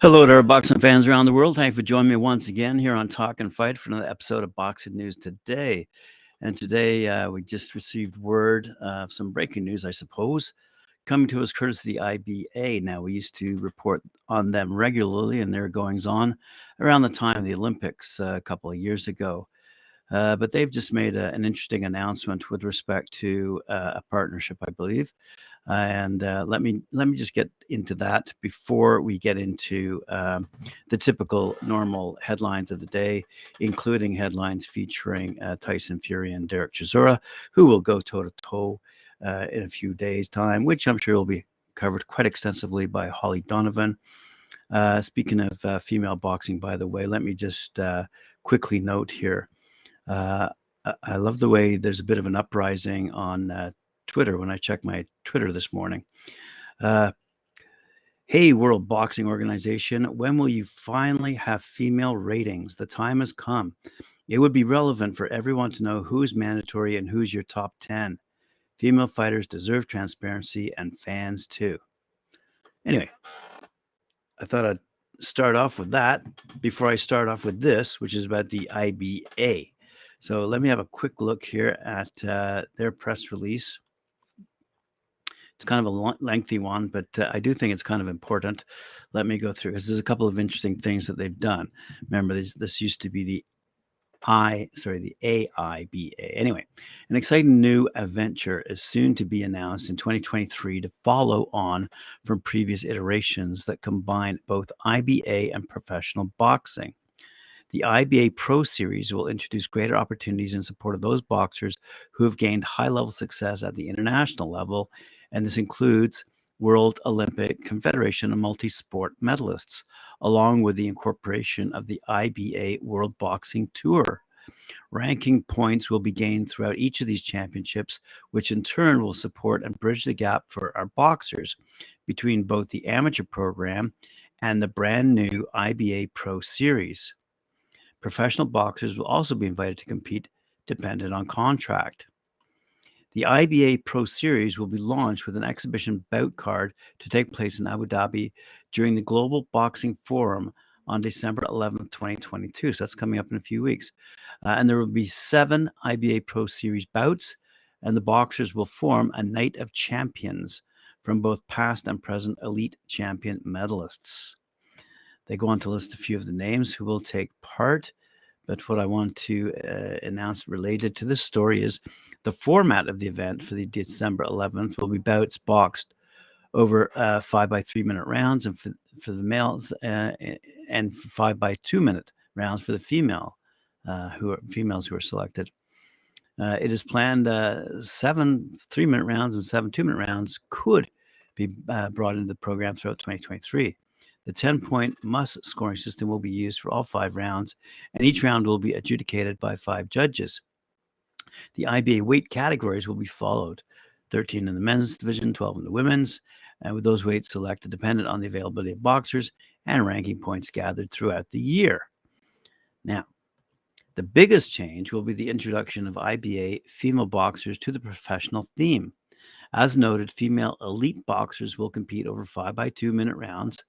Hello to our boxing fans around the world. Thank you for joining me once again here on Talk and Fight for another episode of Boxing News Today. And today uh, we just received word of some breaking news, I suppose, coming to us courtesy of the IBA. Now, we used to report on them regularly and their goings on around the time of the Olympics uh, a couple of years ago. Uh, but they've just made a, an interesting announcement with respect to uh, a partnership, I believe. and uh, let me let me just get into that before we get into um, the typical normal headlines of the day, including headlines featuring uh, Tyson Fury and Derek Chisora, who will go toe to toe in a few days' time, which I'm sure will be covered quite extensively by Holly Donovan. Speaking of female boxing, by the way, let me just quickly note here uh, I love the way there's a bit of an uprising on uh, Twitter when I check my Twitter this morning. Uh, hey, World Boxing Organization, when will you finally have female ratings? The time has come. It would be relevant for everyone to know who's mandatory and who's your top 10. Female fighters deserve transparency and fans too. Anyway, I thought I'd start off with that before I start off with this, which is about the IBA. So let me have a quick look here at uh, their press release. It's kind of a lengthy one, but uh, I do think it's kind of important. Let me go through because there's a couple of interesting things that they've done. Remember, this, this used to be the I, sorry, the AIBA. Anyway, an exciting new adventure is soon to be announced in 2023 to follow on from previous iterations that combine both IBA and professional boxing. The IBA Pro Series will introduce greater opportunities in support of those boxers who have gained high level success at the international level, and this includes World Olympic Confederation and multi sport medalists, along with the incorporation of the IBA World Boxing Tour. Ranking points will be gained throughout each of these championships, which in turn will support and bridge the gap for our boxers between both the amateur program and the brand new IBA Pro Series. Professional boxers will also be invited to compete dependent on contract. The IBA Pro Series will be launched with an exhibition bout card to take place in Abu Dhabi during the Global Boxing Forum on December 11th, 2022. So that's coming up in a few weeks. Uh, and there will be seven IBA Pro Series bouts, and the boxers will form a night of champions from both past and present elite champion medalists. They go on to list a few of the names who will take part. But what I want to uh, announce related to this story is the format of the event for the December 11th will be bouts boxed over uh, five by three minute rounds, and for, for the males, uh, and five by two minute rounds for the female uh, who are females who are selected. Uh, it is planned uh, seven three minute rounds and seven two minute rounds could be brought into the program throughout 2023. The 10 point must scoring system will be used for all five rounds, and each round will be adjudicated by five judges. The IBA weight categories will be followed 13 in the men's division, 12 in the women's, and with those weights selected dependent on the availability of boxers and ranking points gathered throughout the year. Now, the biggest change will be the introduction of IBA female boxers to the professional theme. As noted, female elite boxers will compete over 5 by 2 minute rounds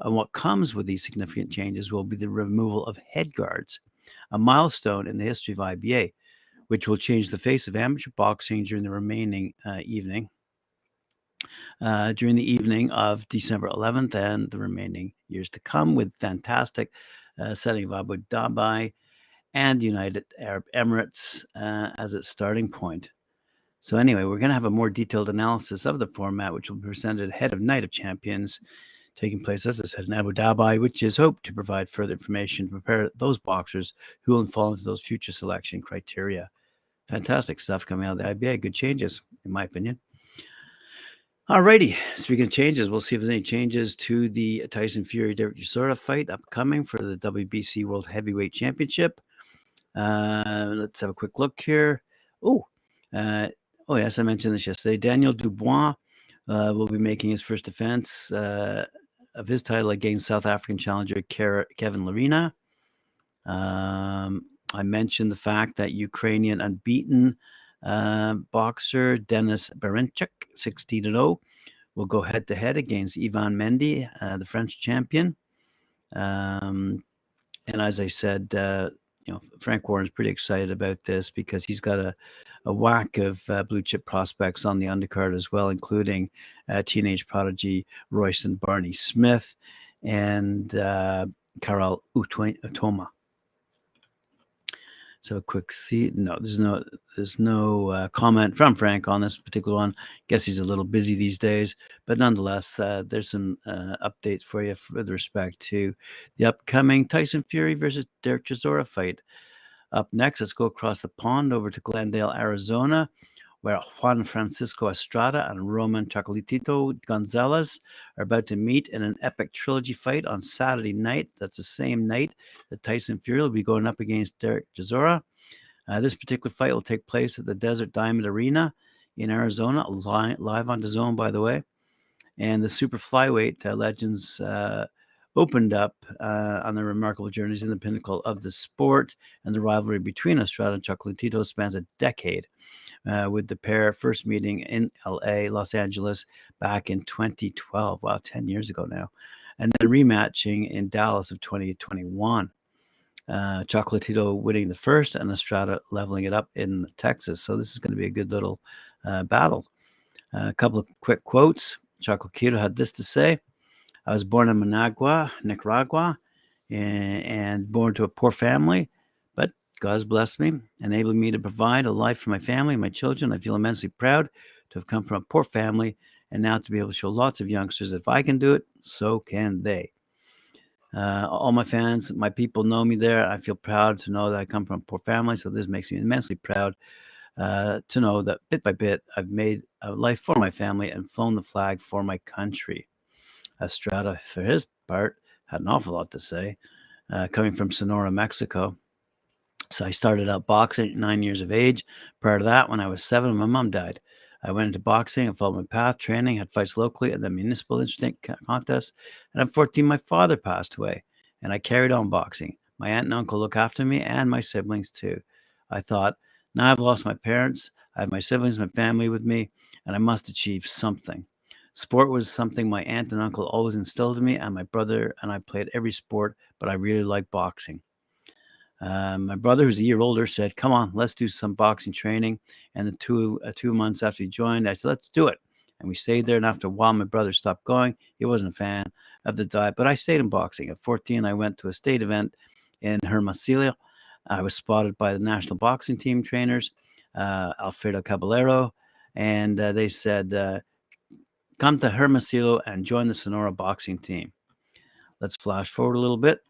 and what comes with these significant changes will be the removal of head guards, a milestone in the history of IBA, which will change the face of amateur boxing during the remaining uh, evening. Uh, during the evening of December 11th and the remaining years to come, with fantastic uh, setting of Abu Dhabi and United Arab Emirates uh, as its starting point. So, anyway, we're going to have a more detailed analysis of the format, which will be presented ahead of Night of Champions taking place, as I said, in Abu Dhabi, which is hoped to provide further information to prepare those boxers who will fall into those future selection criteria. Fantastic stuff coming out of the IBA. Good changes, in my opinion. Alrighty, speaking of changes, we'll see if there's any changes to the Tyson Fury Derek Chisora fight upcoming for the WBC World Heavyweight Championship. Uh, let's have a quick look here. Oh, uh, oh yes, I mentioned this yesterday. Daniel Dubois uh, will be making his first defense uh, of his title against South African challenger Kevin Lerena. Um, I mentioned the fact that Ukrainian unbeaten Uh, boxer Denis Berinchyk, 16 0, will go head to head against Yvan Mendy, uh, the French champion. Um, and as I said, uh, you know, Frank Warren's pretty excited about this because he's got a, a whack of uh, blue chip prospects on the undercard as well, including uh, teenage prodigy Royston Barney Smith and uh, Karol Itauma. So a quick see. No, there's no there's no uh, comment from Frank on this particular one. Guess he's a little busy these days, but nonetheless, uh, there's some uh, updates for you with respect to the upcoming Tyson Fury versus Derek Chisora fight. Up next, let's go across the pond over to Glendale, Arizona, where Juan Francisco Estrada and Roman Chocolatito Gonzalez are about to meet in an epic trilogy fight on Saturday night. That's the same night that Tyson Fury will be going up against Derek Chisora. Uh, this particular fight will take place at the Desert Diamond Arena in Arizona, li- live on DAZN, by the way. And the super flyweight uh, legends uh, opened up uh, on their remarkable journeys in the pinnacle of the sport. And the rivalry between Estrada and Chocolatito spans a decade uh, with the pair first meeting in LA, Los Angeles, back in 2012. Wow, 10 years ago now. And then rematching in Dallas of 2021. Uh, Chocolatito winning the first and Estrada leveling it up in Texas. So this is going to be a good little uh, battle. Uh, a couple of quick quotes. Chocolatito had this to say I was born in Managua, Nicaragua, and, born to a poor family. But God has blessed me, enabling me to provide a life for my family and my children. I feel immensely proud to have come from a poor family and now to be able to show lots of youngsters if I can do it, so can they. Uh, all my fans, my people know me there. I feel proud to know that I come from a poor family, so this makes me immensely proud uh, to know that bit by bit I've made a life for my family and flown the flag for my country. Estrada, for his part, had an awful lot to say. Uh, coming from Sonora, Mexico, so I started out boxing at nine years of age. Prior to that, when I was seven, my mom died. I went into boxing and followed my path, training, had fights locally at the municipal instant contest. And at 14, my father passed away, and I carried on boxing. My aunt and uncle look after me and my siblings too. I thought, now I've lost my parents, I have my siblings, my family with me, and I must achieve something. Sport was something my aunt and uncle always instilled in me, and my brother and I played every sport, but I really liked boxing. Um, my brother, who's a year older, said, "Come on, let's do some boxing training." And the two uh, two months after he joined, I said, "Let's do it." And we stayed there. And after a while, my brother stopped going. He wasn't a fan of the diet, but I stayed in boxing. At 14, I went to a state event in Hermosillo. I was spotted by the national boxing team trainers, uh, Alfredo Caballero, and uh, they said, uh, "Come to Hermosillo and join the Sonora boxing team." Let's flash forward a little bit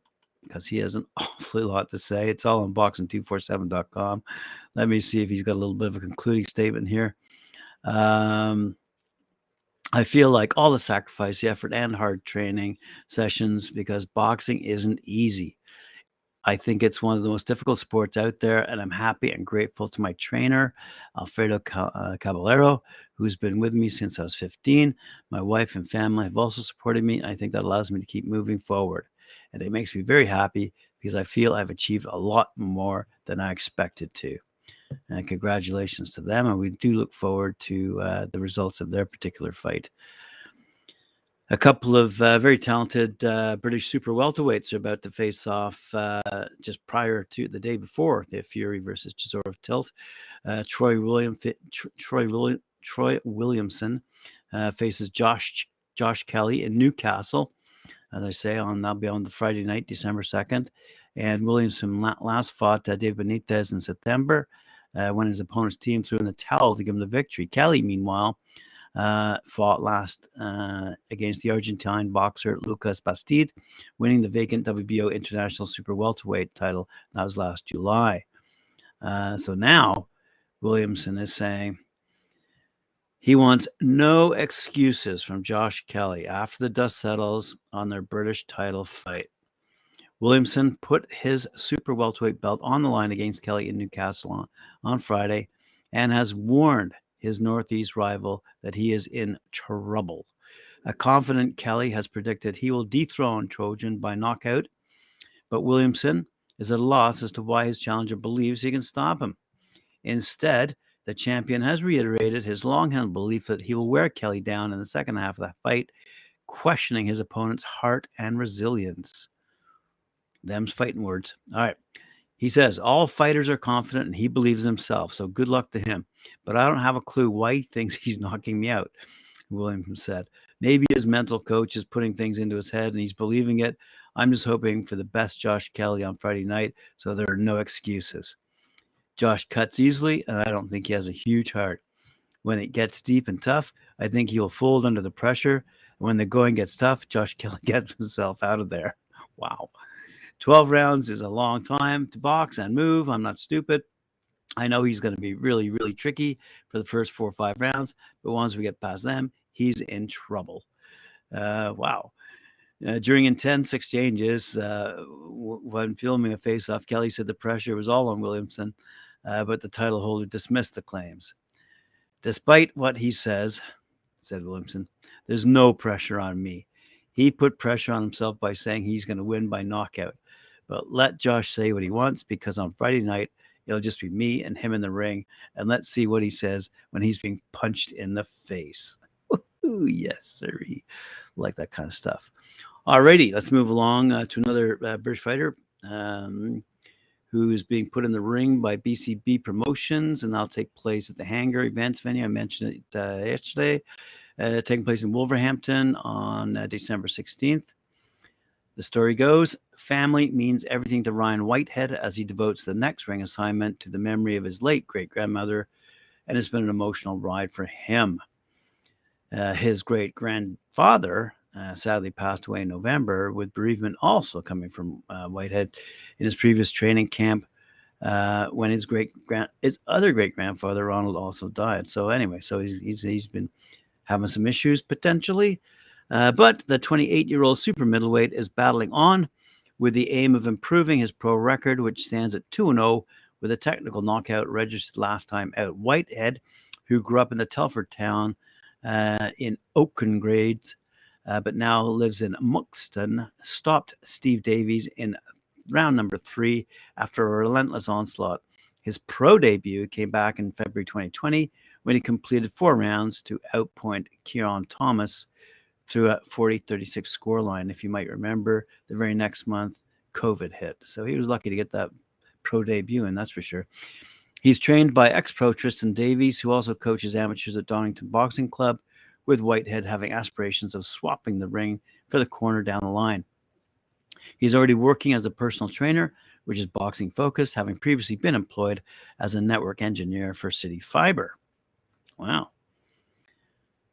because he has an awfully lot to say. It's all on boxing247.com. Let me see if he's got a little bit of a concluding statement here. Um, I feel like all the sacrifice, the effort, and hard training sessions because boxing isn't easy. I think it's one of the most difficult sports out there, and I'm happy and grateful to my trainer, Alfredo uh, Caballero, who's been with me since I was 15. My wife and family have also supported me. And I think that allows me to keep moving forward and it makes me very happy because I feel I've achieved a lot more than I expected to. And congratulations to them, and we do look forward to uh, the results of their particular fight. A couple of uh, very talented uh, British super welterweights are about to face off uh, just prior to the day before the Fury versus Chisora Tilt. Uh, Troy William Troy William, Troy Williamson uh, faces Josh Josh Kelly in Newcastle as I say, on that'll be on the Friday night, December 2nd. And Williamson last fought uh, Dave Benitez in September when his opponent's team threw in the towel to give him the victory. Kelly, meanwhile, uh, fought last uh, against the Argentine boxer Lucas Bastida, winning the vacant WBO International Super Welterweight title. That was last July. Uh, so now Williamson is saying, he wants no excuses from Josh Kelly after the dust settles on their British title fight. Williamson put his super welterweight belt on the line against Kelly in Newcastle on, on Friday and has warned his Northeast rival that he is in trouble. A confident Kelly has predicted he will dethrone Trojan by knockout, but Williamson is at a loss as to why his challenger believes he can stop him. Instead, the champion has reiterated his long held belief that he will wear Kelly down in the second half of that fight, questioning his opponent's heart and resilience. Them's fighting words. All right. He says all fighters are confident and he believes himself. So good luck to him. But I don't have a clue why he thinks he's knocking me out, Williamson said. Maybe his mental coach is putting things into his head and he's believing it. I'm just hoping for the best Josh Kelly on Friday night so there are no excuses. Josh cuts easily, and I don't think he has a huge heart. When it gets deep and tough, I think he'll fold under the pressure. When the going gets tough, Josh Kelly gets himself out of there. Wow. 12 rounds is a long time to box and move. I'm not stupid. I know he's going to be really, really tricky for the first four or five rounds, but once we get past them, he's in trouble. Uh, wow. Uh, during intense exchanges, uh, w- when filming a face-off, Kelly said the pressure was all on Williamson, uh, but the title holder dismissed the claims. Despite what he says, said Williamson, there's no pressure on me. He put pressure on himself by saying he's going to win by knockout. But let Josh say what he wants because on Friday night, it'll just be me and him in the ring. And let's see what he says when he's being punched in the face. Ooh, yes, sir. Like that kind of stuff. Alrighty, let's move along uh, to another uh, British fighter um, who is being put in the ring by BCB Promotions, and that'll take place at the Hangar Events venue. I mentioned it uh, yesterday, uh, taking place in Wolverhampton on uh, December 16th. The story goes family means everything to Ryan Whitehead as he devotes the next ring assignment to the memory of his late great grandmother, and it's been an emotional ride for him. Uh, his great grandfather uh, sadly passed away in November, with bereavement also coming from uh, Whitehead in his previous training camp uh, when his great grand his other great grandfather Ronald also died. So anyway, so he's he's, he's been having some issues potentially, uh, but the 28 year old super middleweight is battling on with the aim of improving his pro record, which stands at 2 0 with a technical knockout registered last time out. Whitehead, who grew up in the Telford town uh, in Oakengates, uh, but now lives in Muxton, stopped Steve Davies in round number three after a relentless onslaught. His pro debut came back in February 2020 when he completed four rounds to outpoint Kieran Thomas through a 40 36 scoreline. If you might remember, the very next month, COVID hit. So he was lucky to get that pro debut, and that's for sure. He's trained by ex pro Tristan Davies, who also coaches amateurs at Donington Boxing Club with Whitehead having aspirations of swapping the ring for the corner down the line. He's already working as a personal trainer, which is boxing focused, having previously been employed as a network engineer for City Fiber. Wow.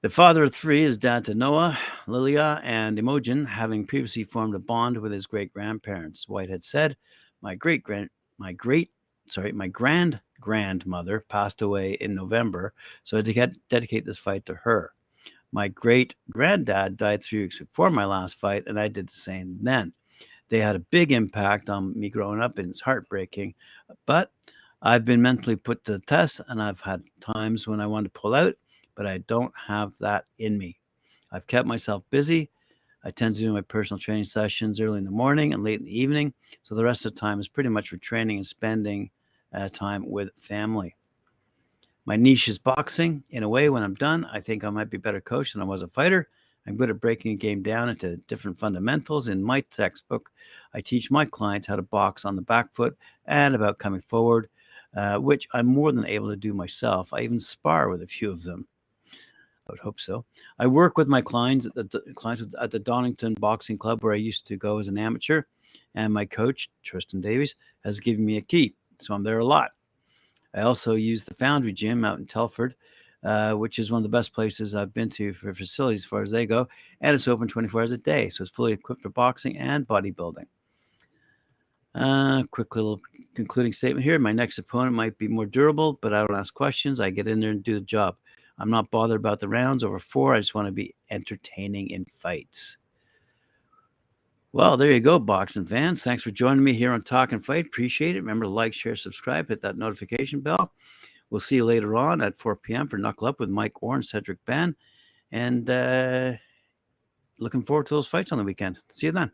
The father of three is dad to Noah, Lilia, and Imogen, having previously formed a bond with his great grandparents. Whitehead said, My great grand my great sorry, my grand grandmother passed away in November, so I had to dedicate this fight to her. My great granddad died three weeks before my last fight, and I did the same then. They had a big impact on me growing up, and it's heartbreaking. But I've been mentally put to the test, and I've had times when I wanted to pull out, but I don't have that in me. I've kept myself busy. I tend to do my personal training sessions early in the morning and late in the evening. So the rest of the time is pretty much for training and spending uh, time with family. My niche is boxing. In a way, when I'm done, I think I might be a better coach than I was a fighter. I'm good at breaking a game down into different fundamentals. In my textbook, I teach my clients how to box on the back foot and about coming forward, uh, which I'm more than able to do myself. I even spar with a few of them. I would hope so. I work with my clients at the, clients at the Donington Boxing Club, where I used to go as an amateur, and my coach Tristan Davies has given me a key, so I'm there a lot. I also use the Foundry Gym out in Telford, uh, which is one of the best places I've been to for facilities as far as they go. And it's open 24 hours a day. So it's fully equipped for boxing and bodybuilding. Uh, quick little concluding statement here. My next opponent might be more durable, but I don't ask questions. I get in there and do the job. I'm not bothered about the rounds over four. I just want to be entertaining in fights. Well, there you go, boxing fans. Thanks for joining me here on Talk and Fight. Appreciate it. Remember to like, share, subscribe, hit that notification bell. We'll see you later on at 4 p.m. for Knuckle Up with Mike Orr and Cedric Ben. And uh, looking forward to those fights on the weekend. See you then.